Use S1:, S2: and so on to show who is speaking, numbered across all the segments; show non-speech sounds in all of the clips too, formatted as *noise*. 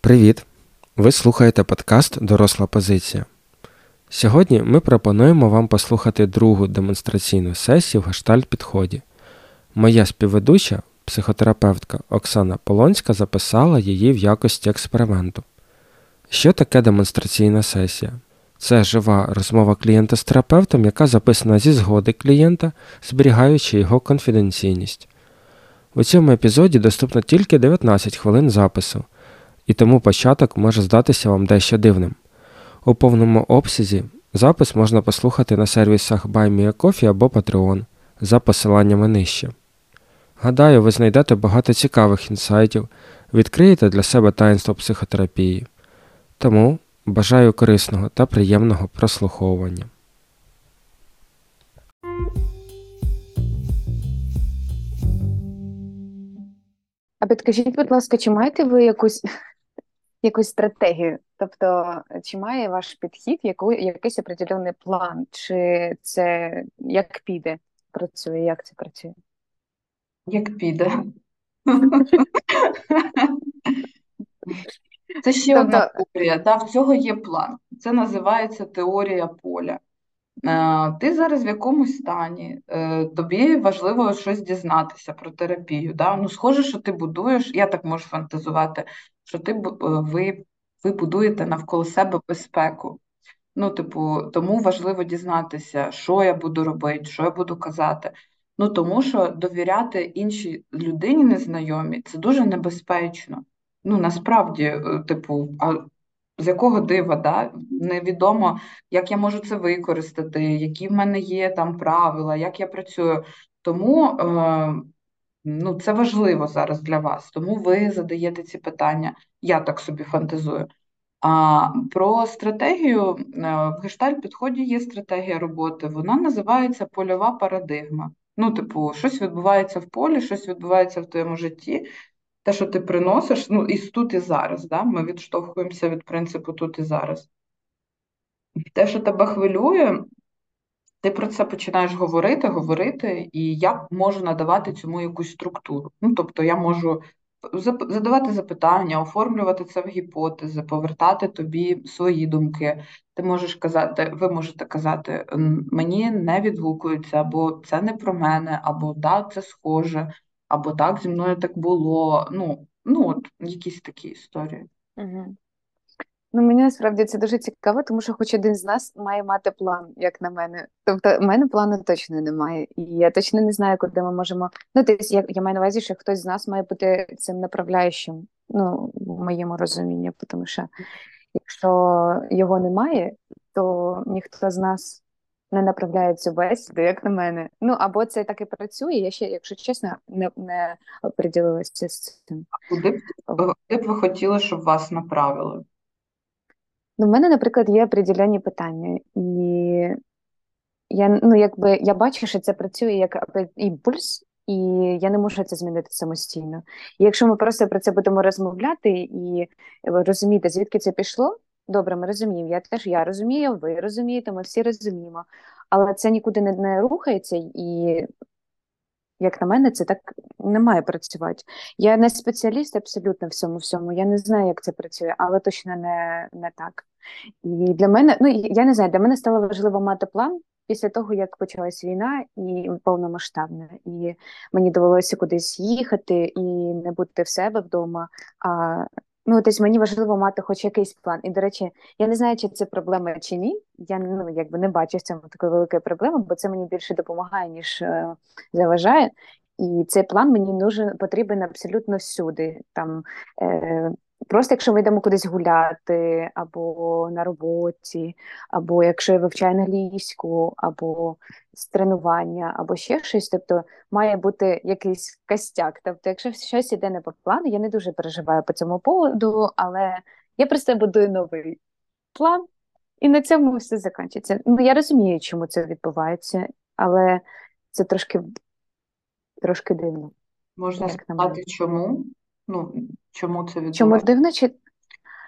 S1: Привіт! Ви слухаєте подкаст Доросла позиція. Сьогодні ми пропонуємо вам послухати другу демонстраційну сесію в гештальт підході. Моя співведуча, психотерапевтка Оксана Полонська записала її в якості експерименту. Що таке демонстраційна сесія? Це жива розмова клієнта з терапевтом, яка записана зі згоди клієнта, зберігаючи його конфіденційність. У цьому епізоді доступно тільки 19 хвилин запису, і тому початок може здатися вам дещо дивним. У повному обсязі запис можна послухати на сервісах BuyMeACoffee або Patreon за посиланнями нижче. Гадаю, ви знайдете багато цікавих інсайтів, відкриєте для себе таїнство психотерапії. Тому бажаю корисного та приємного прослуховування.
S2: А підкажіть, будь ласка, чи маєте ви якусь якусь стратегію? Тобто, чи має ваш підхід яку, якийсь определений план, чи це як піде працює, як це працює?
S3: Як піде. *laughs* Це ще
S2: Тобто-
S3: одна теорія. Да, в цього є план. Це називається теорія поля. Е, Ти зараз в якомусь стані, е, тобі важливо щось дізнатися про терапію. Да? Ну, схоже, що ти будуєш, я так можу фантазувати, що ти е, ви, ви будуєте навколо себе безпеку. Ну, типу, тому важливо дізнатися, що я буду робити, що я буду казати. Ну, тому що довіряти іншій людині незнайомій це дуже небезпечно. Ну, насправді, е, типу, а з якого дива, да? Невідомо, як я можу це використати, які в мене є там правила, як я працюю. Тому е, ну, це важливо зараз для вас. Тому ви задаєте ці питання. Я так собі фантазую. А про стратегію е, в гештальт підході є стратегія роботи. Вона називається польова парадигма. Ну, типу, щось відбувається в полі, щось відбувається в твоєму житті. Те, що ти приносиш, ну, і тут і зараз, да? ми відштовхуємося від принципу тут і зараз. Те, що тебе хвилює, ти про це починаєш говорити, говорити, і я можу надавати цьому якусь структуру. Ну, тобто я можу задавати запитання, оформлювати це в гіпотези, повертати тобі свої думки. Ти можеш казати, ви можете казати, мені не відгукується, або це не про мене, або да, це схоже, або так зі мною так було. Ну, ну от якісь такі історії.
S2: Угу. Ну, мені насправді це дуже цікаво, тому що хоч один з нас має мати план, як на мене. Тобто, в мене плану точно немає, і я точно не знаю, куди ми можемо. Ну, тобто, я, я маю на увазі, що хтось з нас має бути цим направляючим, ну, в моєму розумінні, тому що якщо його немає, то ніхто з нас не направляє цю бесіду, як на мене. Ну, або це так і працює, я ще, якщо чесно, не, не оприділилася з цим.
S3: А Куди б, куди б ви хотіли, щоб вас направили?
S2: Ну, в мене, наприклад, є определені питання, і я, ну, якби, я бачу, що це працює як імпульс, і я не можу це змінити самостійно. І якщо ми просто про це будемо розмовляти і розуміти, звідки це пішло, добре, ми розуміємо. Я теж я розумію, ви розумієте, ми всі розуміємо. Але це нікуди не, не рухається, і, як на мене, це так не має працювати. Я не спеціаліст абсолютно в цьому всьому. Я не знаю, як це працює, але точно не, не так. І для мене, ну я не знаю, для мене стало важливо мати план після того, як почалась війна і повномасштабна. І мені довелося кудись їхати і не бути в себе вдома. А ну, тобто мені важливо мати хоч якийсь план. І, до речі, я не знаю, чи це проблема чи ні. Я ну, якби не бачу в цьому такої великої проблеми, бо це мені більше допомагає, ніж е, заважає. І цей план мені нужен потрібен абсолютно всюди. Там е, Просто якщо ми йдемо кудись гуляти, або на роботі, або якщо я вивчаю англійську, або з тренування, або ще щось, тобто має бути якийсь костяк. Тобто, якщо щось іде не по плану, я не дуже переживаю по цьому поводу, але я просто будую новий план, і на цьому все закінчиться. Ну, я розумію, чому це відбувається, але це трошки, трошки дивно.
S3: Можна сказати, чому? Ну, чому це
S2: Чому
S3: відбувається?
S2: дивно? Чи...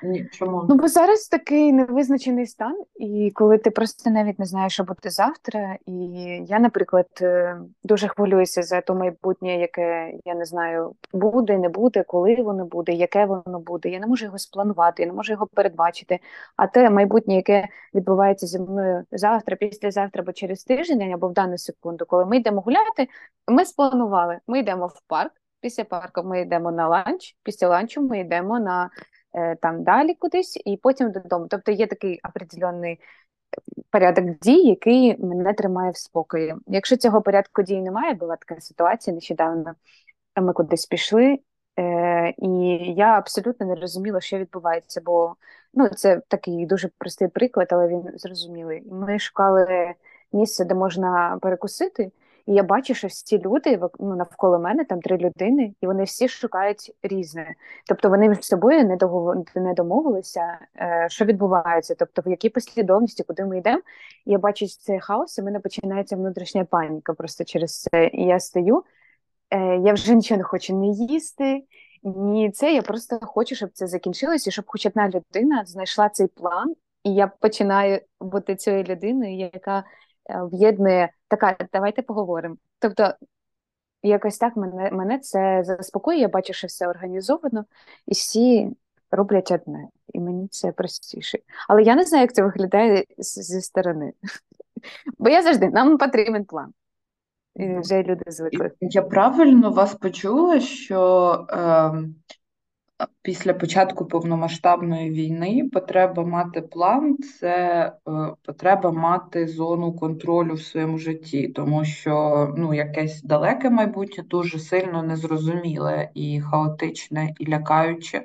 S3: Ні, чому?
S2: Ну, бо зараз такий невизначений стан, і коли ти просто навіть не знаєш, що буде завтра. І я, наприклад, е, дуже хвилююся за то майбутнє, яке я не знаю, буде, не буде, коли воно буде, яке воно буде. Я не можу його спланувати, я не можу його передбачити. А те майбутнє, яке відбувається зі мною завтра, післязавтра, або через тиждень, або в дану секунду, коли ми йдемо гуляти, ми спланували. Ми йдемо в парк. Після парку ми йдемо на ланч, після ланчу ми йдемо на Е, там далі кудись, і потім додому. Тобто є такий определенний порядок дій, який мене тримає в спокої. Якщо цього порядку дій немає, була така ситуація нещодавно. Ми кудись пішли, е, і я абсолютно не розуміла, що відбувається, бо ну, це такий дуже простий приклад, але він зрозумілий. Ми шукали місце, де можна перекусити. І я бачу, що всі люди ну, навколо мене, там три людини, і вони всі шукають різне. Тобто вони між собою не договор... не домовилися, е, що відбувається, тобто в якій послідовності, куди ми йдемо. Я бачу цей хаос, і в мене починається внутрішня паніка просто через це. І я стою, е, я вже нічого не хочу не їсти. Ні, це я просто хочу, щоб це закінчилося, і щоб хоч одна людина знайшла цей план, і я починаю бути цією людиною, яка Е, в'єднує така, давайте поговоримо. Тобто, якось так мене мене це заспокоює, я бачу, що все організовано, і всі роблять одне, і мені це простіше. Але я не знаю, як це виглядає зі сторони. Бо я завжди нам потрібен план. І вже люди звикли.
S3: Я правильно вас почула, що е, Після початку повномасштабної війни потреба мати план це е, потреба мати зону контролю в своєму житті, тому що ну, якесь далеке майбутнє дуже сильно незрозуміле і хаотичне, і лякаюче.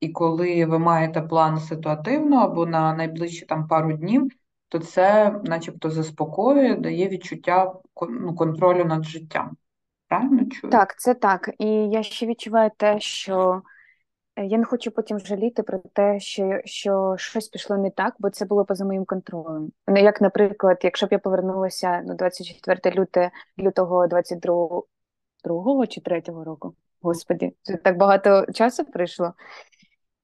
S3: І коли ви маєте план ситуативно або на найближчі там пару днів, то це, начебто, заспокоює, дає відчуття ну, контролю над життям. Правильно чую?
S2: Так, це так. І я ще відчуваю те, що. Е, я не хочу потім жаліти про те, що що щось пішло не так, бо це було поза моїм контролем. Ну, як, наприклад, якщо б я повернулася на 24 люте, лютого 22 другого чи третього року, господі, так багато часу прийшло,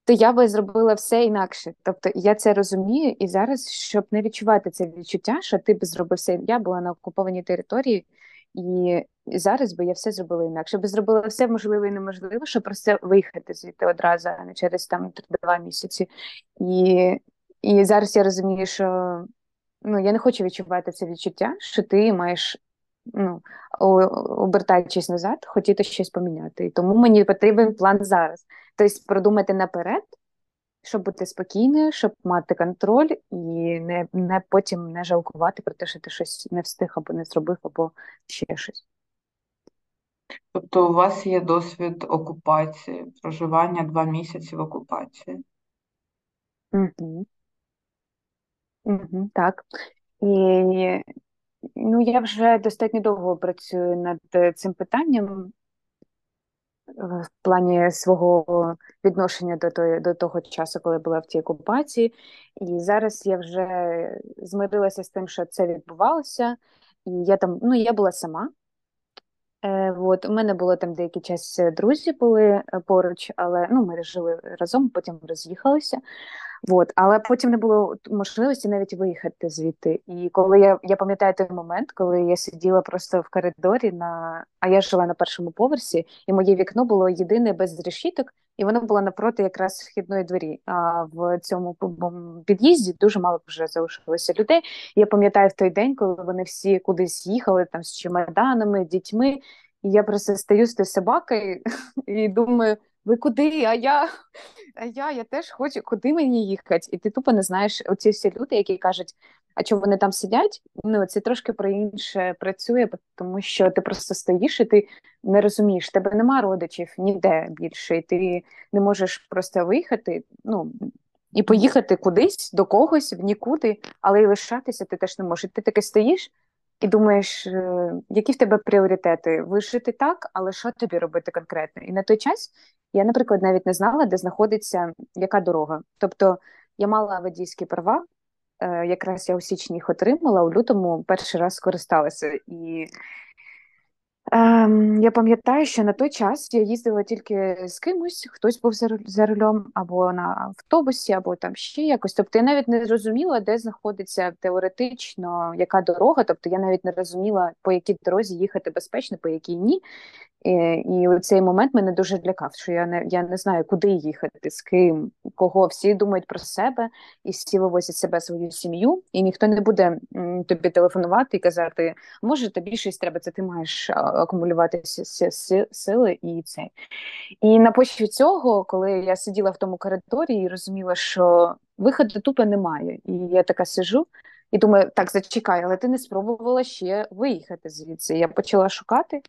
S2: то я би зробила все інакше. Тобто я це розумію, і зараз, щоб не відчувати це відчуття, що ти б зробив все, я була на окупованій території. І зараз би я все зробила інакше. Би зробила все можливе і неможливе, щоб просто виїхати звідти одразу, а не через там два місяці. І і зараз я розумію, що ну, я не хочу відчувати це відчуття, що ти маєш, ну, обертаючись назад, хотіти щось поміняти. І тому мені потрібен план зараз. Тобто продумати наперед щоб бути спокійною, щоб мати контроль і не не потім не жалкувати про те, що ти щось не встиг або не зробив, або ще щось.
S3: Тобто у вас є досвід окупації, проживання два місяці в окупації?
S2: Угу. Угу, Так. І ну, я вже достатньо довго працюю над цим питанням в плані свого відношення до того, до того часу, коли була в тій окупації. І зараз я вже змирилася з тим, що це відбувалося, і я там, ну я була сама. Е, от, У мене було там деякий час друзі були е, поруч, але ну, ми жили разом, потім роз'їхалися. От, але потім не було можливості навіть виїхати звідти. І коли я я пам'ятаю той момент, коли я сиділа просто в коридорі, на а я жила на першому поверсі, і моє вікно було єдине без решіток, і воно було напроти якраз вхідної двері. А в цьому під'їзді дуже мало вже залишилося людей. Я пам'ятаю в той день, коли вони всі кудись їхали там з чемоданами, дітьми. І я просто стою з тою собакою *laughs* і думаю ви куди? А я а я я теж хочу, куди мені їхати? І ти тупо не знаєш оці всі люди, які кажуть, а чому вони там сидять? Ну це трошки про інше працює, тому що ти просто стоїш і ти не розумієш, тебе нема родичів ніде більше, і ти не можеш просто виїхати. ну, і поїхати кудись до когось в нікуди, але й лишатися ти теж не можеш. Ти таки стоїш і думаєш, е, які в тебе пріоритети? Вижити так, але що тобі робити конкретно? І на той час я, наприклад, навіть не знала, де знаходиться яка дорога. Тобто я мала водійські права, якраз я у січні їх отримала, у лютому перший раз скористалася. І е, Ем, я пам'ятаю, що на той час я їздила тільки з кимось, хтось був за рулем, або на автобусі, або там ще якось. Тобто я навіть не зрозуміла, де знаходиться теоретично яка дорога. Тобто я навіть не розуміла, по якій дорозі їхати безпечно, по якій ні. І і цей момент мене дуже лякав, що я не я не знаю, куди їхати, з ким, кого. Всі думають про себе і всі вивозять себе свою сім'ю, і ніхто не буде тобі телефонувати і казати, може тобі щось треба, це ти маєш акумулювати сили і це. І на почві цього, коли я сиділа в тому коридорі і розуміла, що виходу тупо немає, і я така сижу. І думаю, так, зачекай, але ти не спробувала ще виїхати звідси. Я почала шукати,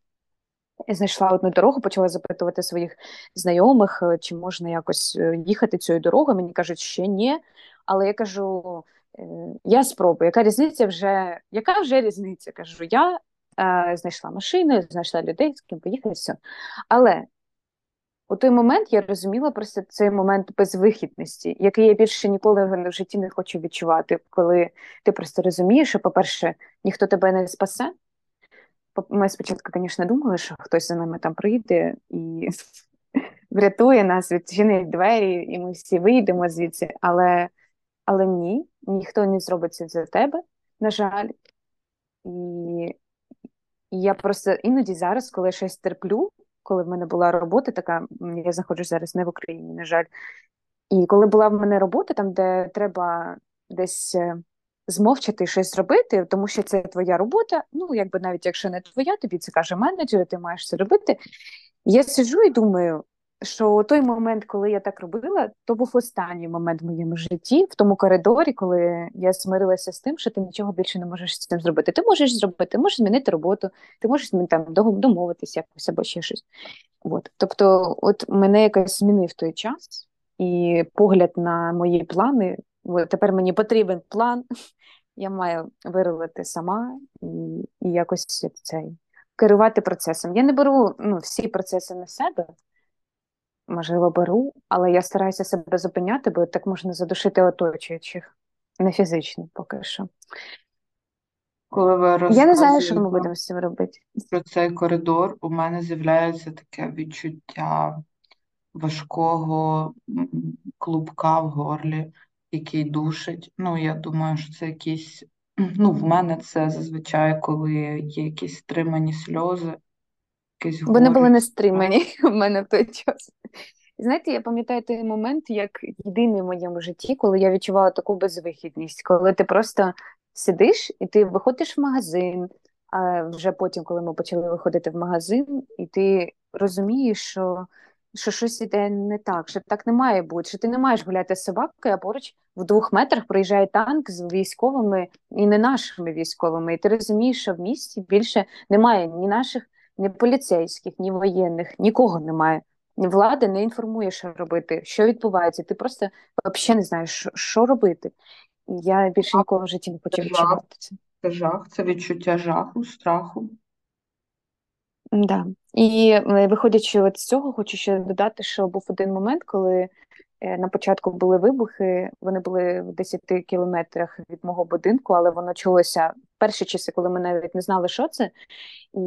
S2: я знайшла одну дорогу, почала запитувати своїх знайомих, е, чи можна якось е, їхати цією дорогою. Мені кажуть, що ні. Але я кажу: «Е, я спробую. Яка різниця вже? Яка вже різниця? Кажу, я знайшла машину, знайшла людей, з ким поїхати, все. Але у той момент я розуміла просто цей момент безвихідності, який я більше ніколи в житті не хочу відчувати, коли ти просто розумієш, що, по-перше, ніхто тебе не спасе. Ми спочатку, звісно, думали, що хтось за нами там прийде і *laughs* врятує нас, відчинить двері, і ми всі вийдемо звідси. Але але ні, ніхто не зробить це за тебе, на жаль. І, і я просто іноді зараз, коли я щось терплю, коли в мене була робота, така я знаходжусь зараз не в Україні, на жаль. І коли була в мене робота, там, де треба десь е, змовчати щось зробити, тому що це твоя робота. Ну, якби навіть якщо не твоя, тобі це каже менеджер, ти маєш це робити. Я сиджу і думаю, що той момент, коли я так робила, то був останній момент в моєму житті, в тому коридорі, коли я змирилася з тим, що ти нічого більше не можеш з цим зробити. Ти можеш зробити, ти можеш змінити роботу, ти можеш там домовитися якось або ще щось. От. Тобто, от мене якось змінив той час і погляд на мої плани тепер мені потрібен план, я маю виробити сама і і якось цей керувати процесом. Я не беру ну, всі процеси на себе, можливо, беру, але я стараюся себе зупиняти, бо так можна задушити оточуючих, не фізично поки що.
S3: Коли ви
S2: Я не знаю, що ми будемо з цим робити.
S3: Про цей коридор у мене з'являється таке відчуття важкого клубка в горлі який душить. Ну, я думаю, що це якісь. Ну, в мене це зазвичай, коли є якісь стримані сльози, якісь
S2: Вони були не стримані *laughs* в мене в той час. Знаєте, я пам'ятаю той момент, як єдиний в моєму житті, коли я відчувала таку безвихідність, коли ти просто сидиш і ти виходиш в магазин, а вже потім, коли ми почали виходити в магазин, і ти розумієш, що що щось іде не так, що так не має бути, що ти не маєш гуляти з собакою, а поруч в двох метрах проїжджає танк з військовими і не нашими військовими. І ти розумієш, що в місті більше немає ні наших, ні поліцейських, ні воєнних, нікого немає. Влада не інформує, що робити, що відбувається. Ти просто взагалі не знаєш, що, робити. І я більше ніколи в житті не почав відчувати це.
S3: Це жах, це відчуття жаху, страху.
S2: Да. І е, виходячи з цього, хочу ще додати, що був один момент, коли на початку були вибухи, вони були в 10 кілометрах від мого будинку, але воно чулося перші часи, коли ми навіть не знали, що це, і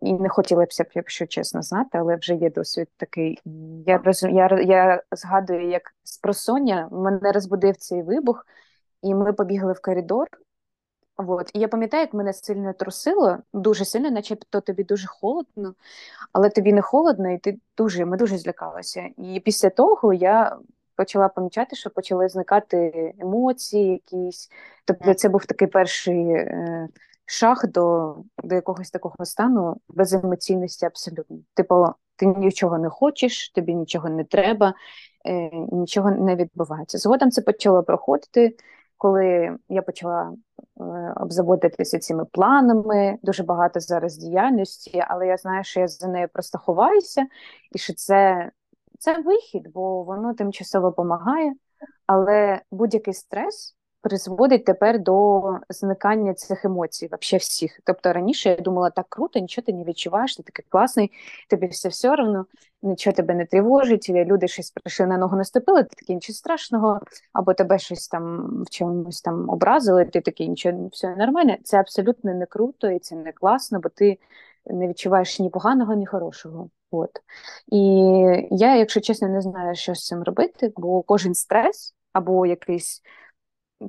S2: і не хотілося б, якщо чесно знати, але вже є досвід такий. Я розум, я, я згадую, як з просоння мене розбудив цей вибух, і ми побігли в коридор. От. І я пам'ятаю, як мене сильно трусило, дуже сильно, начебто тобі дуже холодно, але тобі не холодно, і ти дуже, ми дуже злякалися. І після того я почала помічати, що почали зникати емоції якісь. Тобто це був такий перший е, шаг до до якогось такого стану беземоційності абсолютно. Типу, ти нічого не хочеш, тобі нічого не треба, е, нічого не відбувається. Згодом це почало проходити коли я почала е, обзаводитися цими планами, дуже багато зараз діяльності, але я знаю, що я за нею просто ховаюся, і що це, це вихід, бо воно тимчасово допомагає. Але будь-який стрес призводить тепер до зникання цих емоцій, вообще всіх. Тобто раніше я думала, так круто, нічого ти не відчуваєш, ти такий класний, тобі все все одно, нічого тебе не тривожить, люди щось прийшли на ногу наступили, ти такий нічого страшного, або тебе щось там в чомусь там образили, ти такий нічого все нормально. Це абсолютно не круто і це не класно, бо ти не відчуваєш ні поганого, ні хорошого. От. І я, якщо чесно, не знаю, що з цим робити, бо кожен стрес або якийсь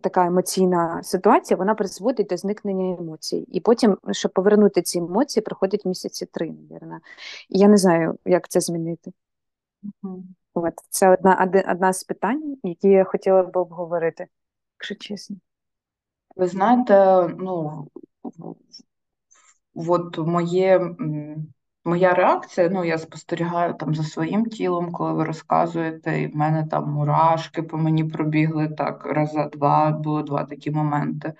S2: така емоційна ситуація, вона призводить до зникнення емоцій. І потім, щоб повернути ці емоції, проходять місяці три, мабуть. І я не знаю, як це змінити. От. Це одна, одна з питань, які я хотіла б обговорити, якщо чесно.
S3: Ви знаєте, ну от моє, моя реакція, ну я спостерігаю там за своїм тілом, коли ви розказуєте, і в мене там мурашки по мені пробігли так раза два, було два такі моменти.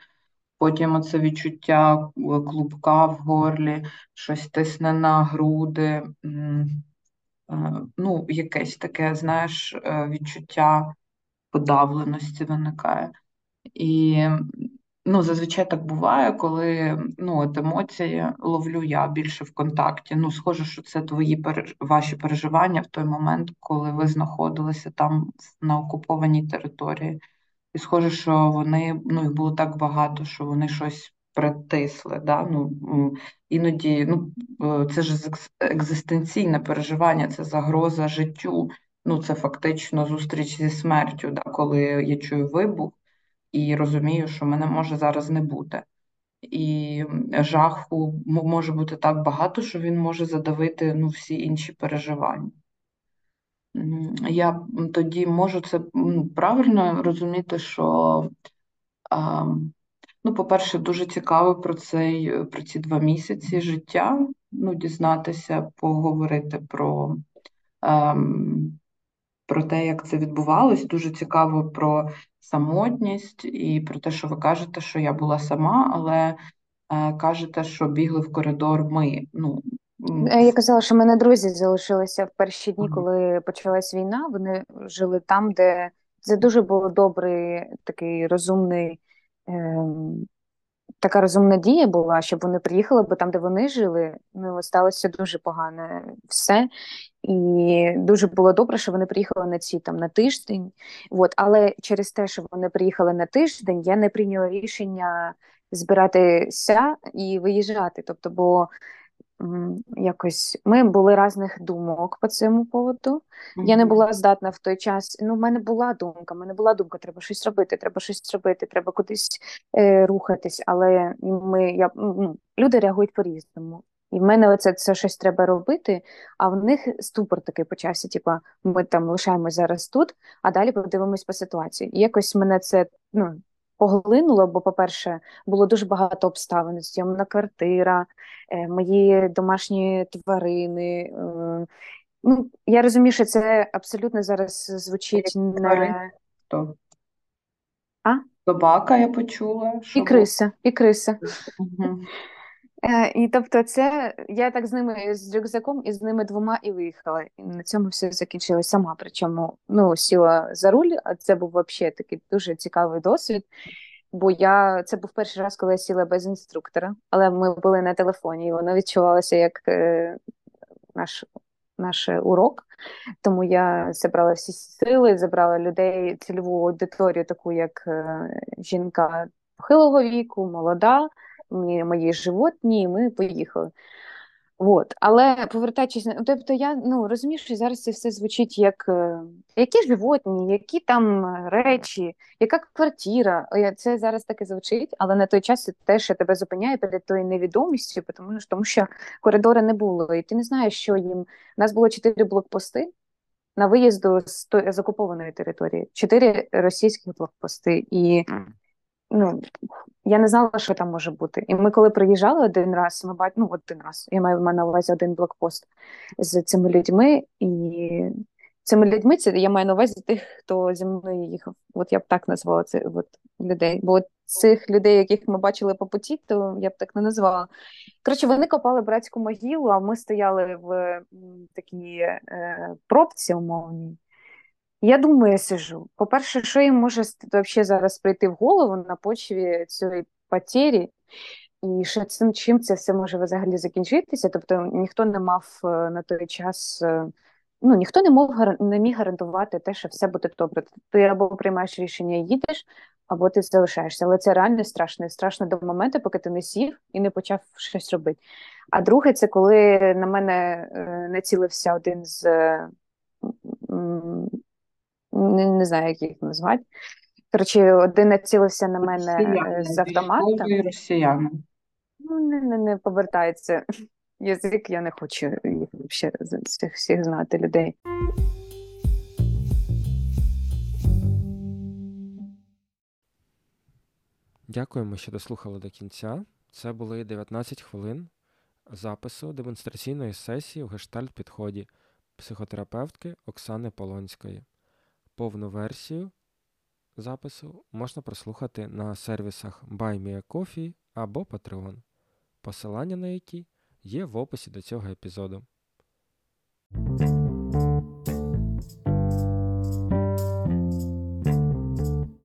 S3: Потім оце відчуття е, клубка в горлі, щось тисне на груди. Е, ну, якесь таке, знаєш, е, відчуття подавленості виникає. І ну, зазвичай так буває, коли ну, от емоції ловлю я більше в контакті. Ну, схоже, що це твої ваші переживання в той момент, коли ви знаходилися там на окупованій території. І схоже, що вони ну, їх було так багато, що вони щось притисли. Да? Ну, Іноді ну, е, це ж екзистенційне переживання, це загроза життю. Ну, Це фактично зустріч зі смертю, да? коли я чую вибух і розумію, що мене може зараз не бути. І жаху може бути так багато, що він може задавити ну, всі інші переживання. Я тоді можу це правильно розуміти, що, ну, по-перше, дуже цікаво про цей, про ці два місяці життя, ну, дізнатися, поговорити про про те, як це відбувалось. Дуже цікаво про самотність і про те, що ви кажете, що я була сама, але е, кажете, що бігли в коридор ми. Ну,
S2: Е, я казала, що в мене друзі залишилися в перші дні, коли почалась війна. Вони жили там, де це дуже було добрий, такий розумний, е, така розумна дія була, щоб вони приїхали, бо там, де вони жили, ну сталося дуже погане все. І дуже було добре, що вони приїхали на ці там на тиждень. От, але через те, що вони приїхали на тиждень, я не прийняла рішення збиратися і виїжджати. Тобто, бо якось ми були різних думок по цьому поводу. Mm-hmm. Я не була здатна в той час. Ну, в мене була думка, в мене була думка, треба щось робити, треба щось робити, треба кудись е, рухатись. Але ми я ну, люди реагують по-різному. І в мене оце це щось треба робити, а в них ступор такий почався. Типа, ми там лишаємось зараз тут, а далі подивимось по ситуації. І якось мене це ну, поглинуло, бо, по-перше, було дуже багато обставин: зйомна квартира, е, мої домашні тварини. Е, ну, Я розумію, що це абсолютно зараз звучить не.
S3: Хто? А? Собака я почула.
S2: Що і криса, і криса. Угу. Е, І тобто, це я так з ними з рюкзаком і з ними двома і виїхала. І на цьому все закінчилось сама. Причому ну, сіла за руль, а це був взагалі такий дуже цікавий досвід. Бо я це був перший раз, коли я сіла без інструктора, але ми були на телефоні, і воно відчувалося як е, наш наш урок. Тому я зібрала всі сили, забрала людей, цільову аудиторію, таку як е, жінка похилого віку, молода мої животні, і ми поїхали. От. Але повертаючись, тобто я ну, розумію, що зараз це все звучить як е, які животні, які там речі, яка квартира. Це зараз таке звучить, але на той час це те, що тебе зупиняє перед тою невідомістю, тому, тому що коридори не було. І ти не знаєш, що їм. У нас було чотири блокпости на виїзду з з окупованої території, чотири російських блокпости. І ну, я не знала, що там може бути. І ми, коли приїжджали один раз, ми бачили, ну один раз, я маю на увазі один блокпост з цими людьми, і цими людьми це я маю на увазі тих, хто зі мною їхав. От я б так назвала це от, людей. Бо цих людей, яких ми бачили по путі, то я б так не назвала. Коротше, вони копали братську могилу, а ми стояли в такій е, пробці умовній. Я думаю, я сижу. По-перше, що їм може взагалі зараз прийти в голову на почві цієї потері, і що цим чим це все може взагалі закінчитися? Тобто ніхто не мав е, на той час, е, ну ніхто не мог не міг гарантувати те, що все буде добре. Ти або приймаєш рішення і їдеш, або ти залишаєшся. Але це реально страшно. Страшно до моменту, поки ти не сів і не почав щось робити. А друге, це коли на мене е, націлився один з не, не знаю, як їх назвати. Коротше, один націлився на мене
S3: Росіяни,
S2: з автомата.
S3: росіяни.
S2: Ну, не, не, не повертається *laughs* язик, я не хочу їх ще цих всіх знати людей.
S1: Дякуємо, що дослухали до кінця. Це були 19 хвилин запису демонстраційної сесії в гештальт-підході психотерапевтки Оксани Полонської. Повну версію запису можна прослухати на сервісах BuyMeACoffee або Patreon, посилання на які є в описі до цього епізоду.